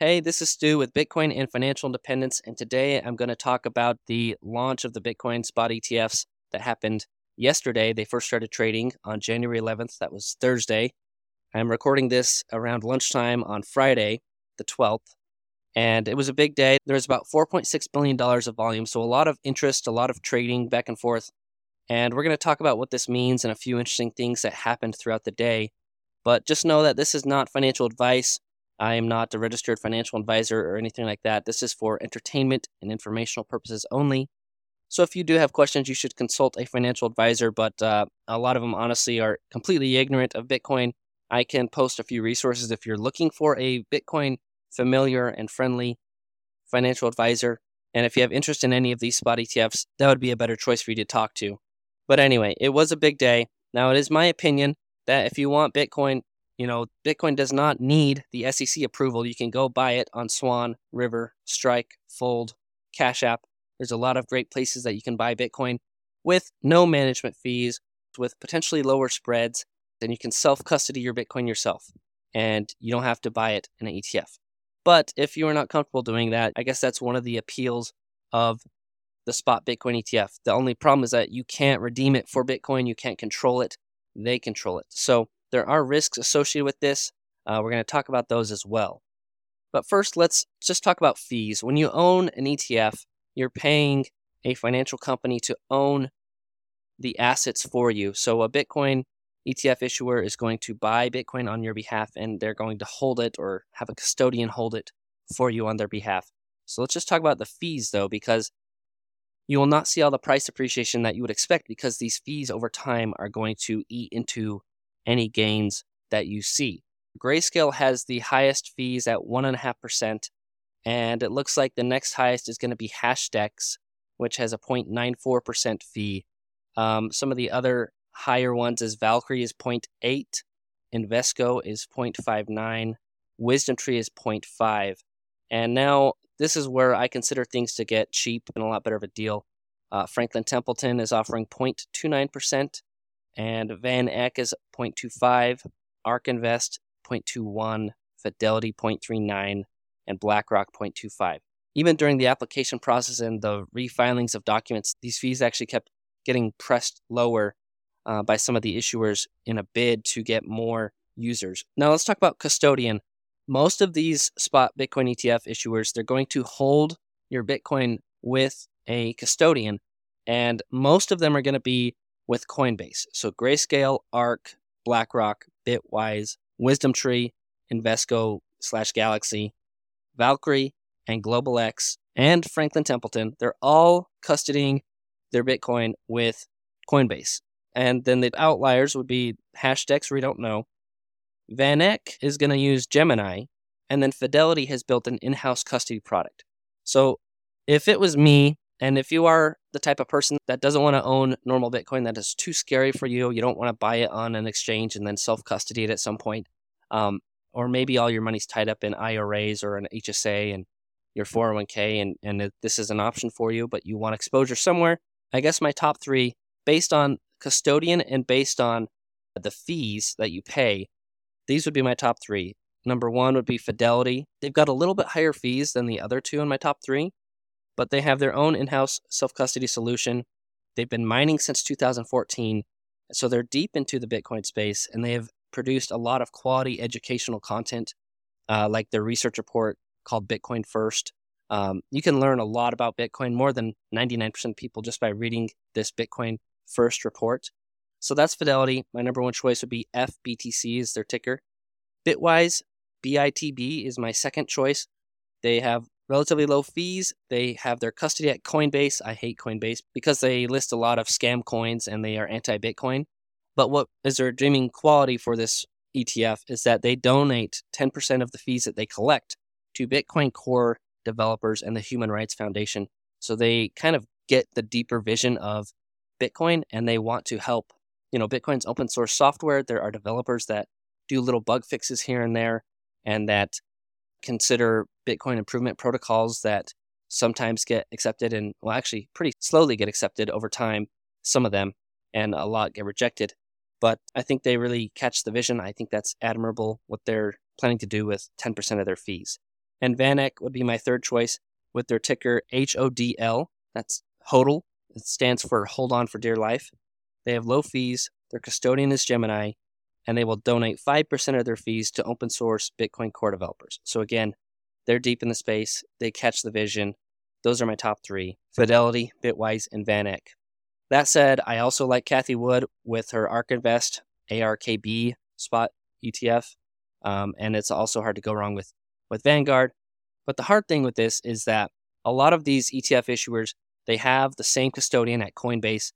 Hey, this is Stu with Bitcoin and Financial Independence, and today I'm going to talk about the launch of the Bitcoin spot ETFs that happened yesterday. They first started trading on January 11th, that was Thursday. I'm recording this around lunchtime on Friday, the 12th, and it was a big day. There was about $4.6 billion of volume, so a lot of interest, a lot of trading back and forth. And we're going to talk about what this means and a few interesting things that happened throughout the day. But just know that this is not financial advice. I am not a registered financial advisor or anything like that. This is for entertainment and informational purposes only. So if you do have questions, you should consult a financial advisor, but uh, a lot of them honestly are completely ignorant of Bitcoin. I can post a few resources if you're looking for a Bitcoin familiar and friendly financial advisor. And if you have interest in any of these spot ETFs, that would be a better choice for you to talk to. But anyway, it was a big day. Now, it is my opinion that if you want Bitcoin, you know, Bitcoin does not need the SEC approval. You can go buy it on Swan, River, Strike, Fold, Cash App. There's a lot of great places that you can buy Bitcoin with no management fees, with potentially lower spreads. Then you can self custody your Bitcoin yourself and you don't have to buy it in an ETF. But if you are not comfortable doing that, I guess that's one of the appeals of the spot Bitcoin ETF. The only problem is that you can't redeem it for Bitcoin, you can't control it, they control it. So there are risks associated with this. Uh, we're going to talk about those as well. But first, let's just talk about fees. When you own an ETF, you're paying a financial company to own the assets for you. So a Bitcoin ETF issuer is going to buy Bitcoin on your behalf and they're going to hold it or have a custodian hold it for you on their behalf. So let's just talk about the fees though, because you will not see all the price appreciation that you would expect because these fees over time are going to eat into any gains that you see. Grayscale has the highest fees at 1.5%, and it looks like the next highest is going to be Hashdex, which has a 0.94% fee. Um, some of the other higher ones is Valkyrie is 0.8, Invesco is 0.59, WisdomTree is 0.5. And now this is where I consider things to get cheap and a lot better of a deal. Uh, Franklin Templeton is offering 0.29%, and VanEck is 0.25, ARK Invest 0.21, Fidelity 0.39, and BlackRock 0.25. Even during the application process and the refilings of documents, these fees actually kept getting pressed lower uh, by some of the issuers in a bid to get more users. Now let's talk about custodian. Most of these spot Bitcoin ETF issuers, they're going to hold your Bitcoin with a custodian, and most of them are going to be with Coinbase. So Grayscale, ARK, BlackRock, Bitwise, WisdomTree, Invesco slash Galaxy, Valkyrie, and GlobalX, and Franklin Templeton, they're all custodying their Bitcoin with Coinbase. And then the outliers would be Hashdex, we don't know. VanEck is going to use Gemini, and then Fidelity has built an in house custody product. So if it was me, and if you are the type of person that doesn't want to own normal Bitcoin, that is too scary for you, you don't want to buy it on an exchange and then self custody it at some point, um, or maybe all your money's tied up in IRAs or an HSA and your 401k, and, and this is an option for you, but you want exposure somewhere, I guess my top three, based on custodian and based on the fees that you pay, these would be my top three. Number one would be Fidelity. They've got a little bit higher fees than the other two in my top three, but they have their own in house self custody solution. They've been mining since 2014, so they're deep into the Bitcoin space and they have produced a lot of quality educational content, uh, like their research report called Bitcoin First. Um, you can learn a lot about Bitcoin, more than 99% of people, just by reading this Bitcoin First report. So that's Fidelity. My number one choice would be FBTC is their ticker. Bitwise, BITB is my second choice. They have relatively low fees. They have their custody at Coinbase. I hate Coinbase because they list a lot of scam coins and they are anti Bitcoin. But what is their dreaming quality for this ETF is that they donate 10% of the fees that they collect to Bitcoin Core developers and the Human Rights Foundation. So they kind of get the deeper vision of Bitcoin and they want to help. You know, Bitcoin's open source software. There are developers that do little bug fixes here and there and that consider Bitcoin improvement protocols that sometimes get accepted and, well, actually, pretty slowly get accepted over time, some of them, and a lot get rejected. But I think they really catch the vision. I think that's admirable what they're planning to do with 10% of their fees. And VanEck would be my third choice with their ticker HODL. That's HODL. It stands for Hold On for Dear Life. They have low fees. Their custodian is Gemini, and they will donate 5% of their fees to open source Bitcoin core developers. So, again, they're deep in the space. They catch the vision. Those are my top three Fidelity, Bitwise, and VanEck. That said, I also like Cathie Wood with her ARK Invest ARKB spot ETF. Um, and it's also hard to go wrong with, with Vanguard. But the hard thing with this is that a lot of these ETF issuers, they have the same custodian at Coinbase.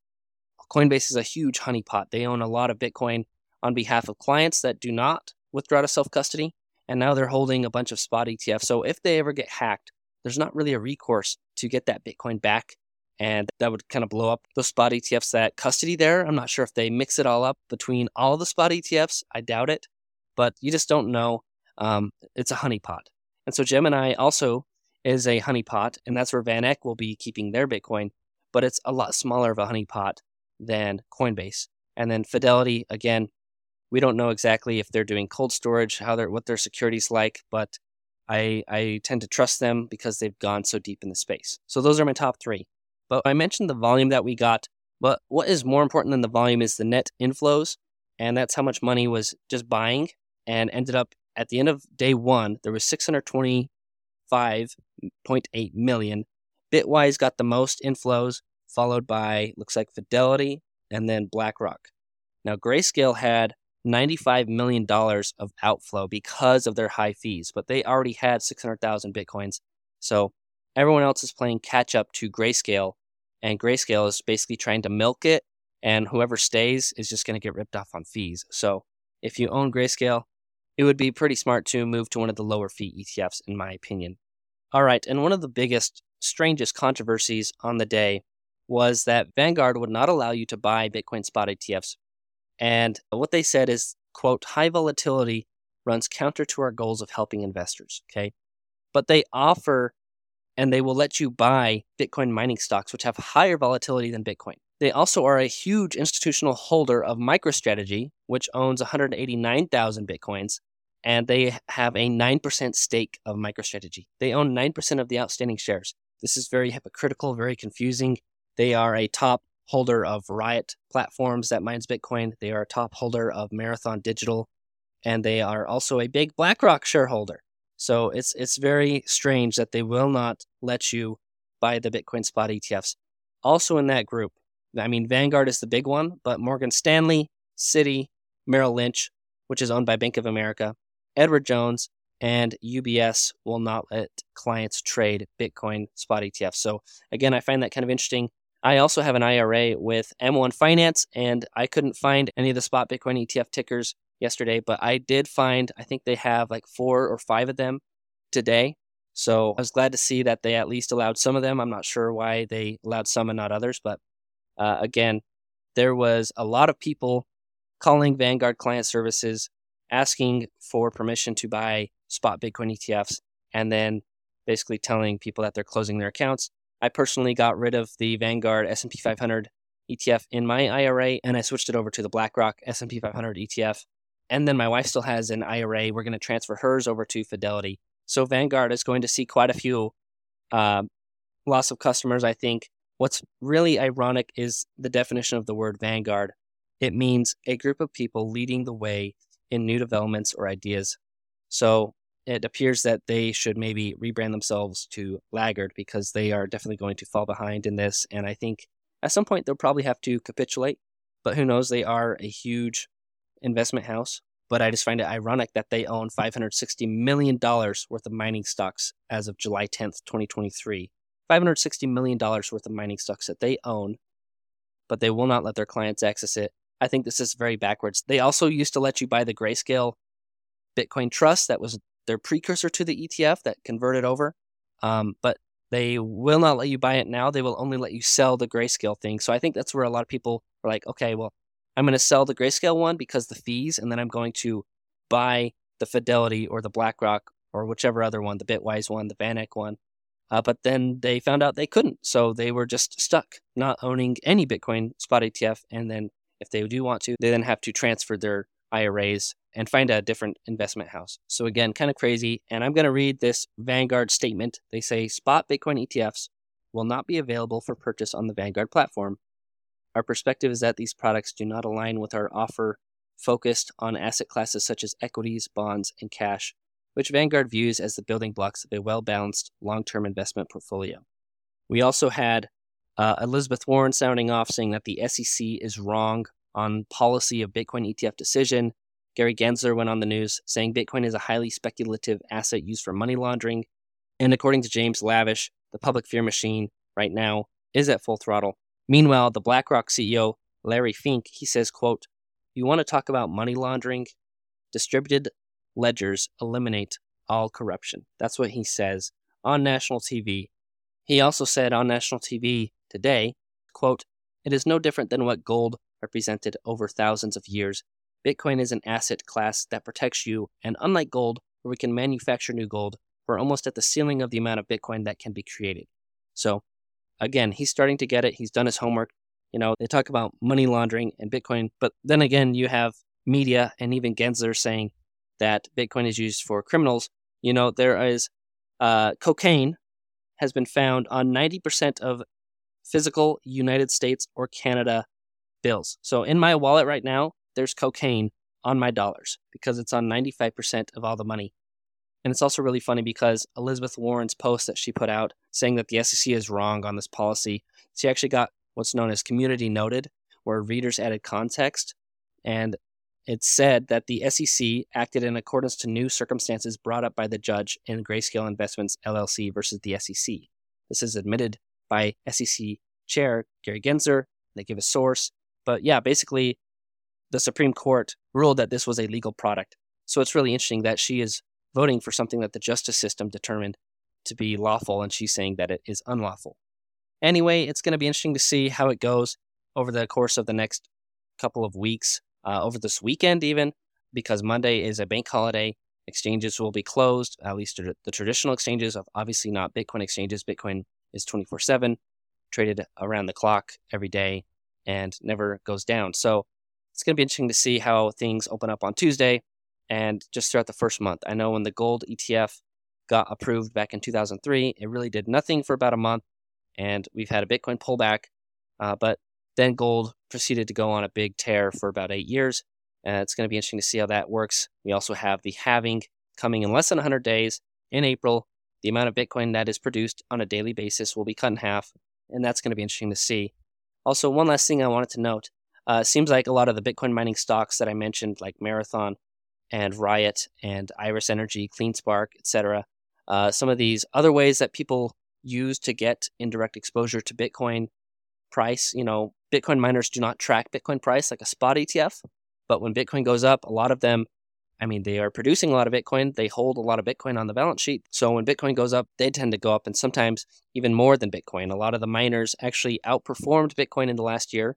Coinbase is a huge honeypot. They own a lot of Bitcoin on behalf of clients that do not withdraw to self custody. And now they're holding a bunch of spot ETFs. So if they ever get hacked, there's not really a recourse to get that Bitcoin back. And that would kind of blow up those spot ETFs that custody there. I'm not sure if they mix it all up between all the spot ETFs. I doubt it, but you just don't know. Um, it's a honeypot. And so Gemini also is a honeypot, and that's where VanEck will be keeping their Bitcoin, but it's a lot smaller of a honeypot than Coinbase. And then Fidelity, again, we don't know exactly if they're doing cold storage, how they're what their security's like, but I I tend to trust them because they've gone so deep in the space. So those are my top three. But I mentioned the volume that we got, but what is more important than the volume is the net inflows, and that's how much money was just buying and ended up at the end of day one, there was 625.8 million. Bitwise got the most inflows, followed by looks like Fidelity and then BlackRock. Now Grayscale had $95 million of outflow because of their high fees, but they already had 600,000 Bitcoins. So everyone else is playing catch up to Grayscale, and Grayscale is basically trying to milk it, and whoever stays is just going to get ripped off on fees. So if you own Grayscale, it would be pretty smart to move to one of the lower fee ETFs, in my opinion. All right, and one of the biggest, strangest controversies on the day was that Vanguard would not allow you to buy Bitcoin spot ETFs and what they said is, quote, high volatility runs counter to our goals of helping investors. Okay. But they offer and they will let you buy Bitcoin mining stocks, which have higher volatility than Bitcoin. They also are a huge institutional holder of MicroStrategy, which owns 189,000 Bitcoins, and they have a 9% stake of MicroStrategy. They own 9% of the outstanding shares. This is very hypocritical, very confusing. They are a top holder of Riot platforms that mines Bitcoin. They are a top holder of Marathon Digital, and they are also a big BlackRock shareholder. So it's it's very strange that they will not let you buy the Bitcoin spot ETFs. Also in that group, I mean Vanguard is the big one, but Morgan Stanley, Citi, Merrill Lynch, which is owned by Bank of America, Edward Jones, and UBS will not let clients trade Bitcoin spot ETFs. So again, I find that kind of interesting. I also have an IRA with M1 Finance, and I couldn't find any of the spot Bitcoin ETF tickers yesterday, but I did find, I think they have like four or five of them today. So I was glad to see that they at least allowed some of them. I'm not sure why they allowed some and not others, but uh, again, there was a lot of people calling Vanguard Client Services asking for permission to buy spot Bitcoin ETFs and then basically telling people that they're closing their accounts I personally got rid of the Vanguard S&P 500 ETF in my IRA and I switched it over to the BlackRock S&P 500 ETF. And then my wife still has an IRA. We're going to transfer hers over to Fidelity. So Vanguard is going to see quite a few uh, loss of customers, I think. What's really ironic is the definition of the word Vanguard. It means a group of people leading the way in new developments or ideas. So it appears that they should maybe rebrand themselves to Laggard because they are definitely going to fall behind in this. And I think at some point they'll probably have to capitulate. But who knows? They are a huge investment house. But I just find it ironic that they own $560 million worth of mining stocks as of July 10th, 2023. $560 million worth of mining stocks that they own, but they will not let their clients access it. I think this is very backwards. They also used to let you buy the Grayscale Bitcoin Trust that was their precursor to the ETF that converted over. Um, but they will not let you buy it now. They will only let you sell the grayscale thing. So I think that's where a lot of people are like, okay, well, I'm going to sell the grayscale one because the fees, and then I'm going to buy the Fidelity or the BlackRock or whichever other one, the Bitwise one, the VanEck one. Uh, but then they found out they couldn't. So they were just stuck not owning any Bitcoin spot ETF. And then if they do want to, they then have to transfer their IRAs and find a different investment house. So, again, kind of crazy. And I'm going to read this Vanguard statement. They say spot Bitcoin ETFs will not be available for purchase on the Vanguard platform. Our perspective is that these products do not align with our offer focused on asset classes such as equities, bonds, and cash, which Vanguard views as the building blocks of a well balanced long term investment portfolio. We also had uh, Elizabeth Warren sounding off saying that the SEC is wrong on policy of Bitcoin ETF decision. Gary Gensler went on the news saying Bitcoin is a highly speculative asset used for money laundering. And according to James Lavish, the public fear machine right now is at full throttle. Meanwhile, the BlackRock CEO, Larry Fink, he says, quote, You want to talk about money laundering? Distributed ledgers eliminate all corruption. That's what he says on national TV. He also said on national TV today, quote, It is no different than what gold represented over thousands of years. Bitcoin is an asset class that protects you, and unlike gold, where we can manufacture new gold, we're almost at the ceiling of the amount of Bitcoin that can be created. So, again, he's starting to get it. He's done his homework. You know, they talk about money laundering and Bitcoin, but then again, you have media and even Gensler saying that Bitcoin is used for criminals. You know, there is uh, cocaine has been found on 90% of physical United States or Canada bills. So in my wallet right now, there's cocaine on my dollars because it's on 95% of all the money. And it's also really funny because Elizabeth Warren's post that she put out saying that the SEC is wrong on this policy, she actually got what's known as community noted, where readers added context. And it said that the SEC acted in accordance to new circumstances brought up by the judge in Grayscale Investments LLC versus the SEC. This is admitted by SEC Chair Gary Gensler. They give a source. But yeah, basically, the Supreme Court ruled that this was a legal product. So it's really interesting that she is voting for something that the justice system determined to be lawful, and she's saying that it is unlawful. Anyway, it's going to be interesting to see how it goes over the course of the next couple of weeks, uh, over this weekend, even, because Monday is a bank holiday. Exchanges will be closed, at least the traditional exchanges, of obviously not Bitcoin exchanges. Bitcoin is 24 7, traded around the clock every day and never goes down. So it's going to be interesting to see how things open up on Tuesday and just throughout the first month. I know when the gold ETF got approved back in 2003, it really did nothing for about a month, and we've had a Bitcoin pullback, uh, but then gold proceeded to go on a big tear for about eight years. And it's going to be interesting to see how that works. We also have the halving coming in less than 100 days in April. The amount of Bitcoin that is produced on a daily basis will be cut in half, and that's going to be interesting to see. Also, one last thing I wanted to note uh, seems like a lot of the Bitcoin mining stocks that I mentioned, like Marathon and Riot and Iris Energy, CleanSpark, etc., uh, some of these other ways that people use to get indirect exposure to Bitcoin price. You know, Bitcoin miners do not track Bitcoin price like a spot ETF, but when Bitcoin goes up, a lot of them I mean, they are producing a lot of Bitcoin. They hold a lot of Bitcoin on the balance sheet. So when Bitcoin goes up, they tend to go up and sometimes even more than Bitcoin. A lot of the miners actually outperformed Bitcoin in the last year.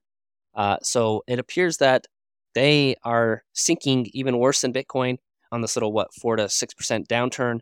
Uh, so it appears that they are sinking even worse than Bitcoin on this little, what, 4 to 6% downturn.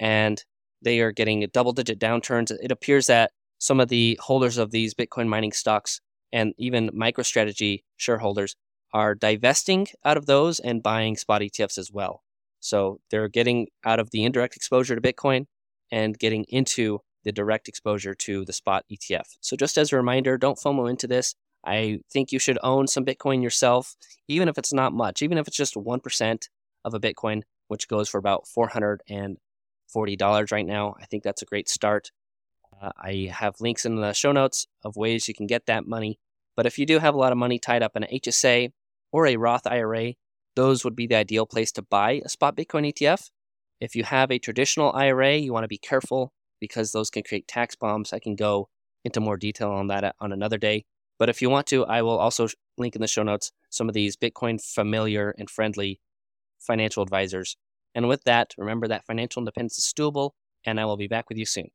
And they are getting double digit downturns. It appears that some of the holders of these Bitcoin mining stocks and even MicroStrategy shareholders are divesting out of those and buying spot ETFs as well. So they're getting out of the indirect exposure to Bitcoin and getting into the direct exposure to the spot ETF. So just as a reminder, don't FOMO into this. I think you should own some Bitcoin yourself, even if it's not much, even if it's just 1% of a Bitcoin, which goes for about $440 right now. I think that's a great start. Uh, I have links in the show notes of ways you can get that money. But if you do have a lot of money tied up in an HSA or a Roth IRA, those would be the ideal place to buy a spot Bitcoin ETF. If you have a traditional IRA, you want to be careful because those can create tax bombs. I can go into more detail on that on another day. But if you want to, I will also link in the show notes some of these Bitcoin familiar and friendly financial advisors. And with that, remember that financial independence is doable, and I will be back with you soon.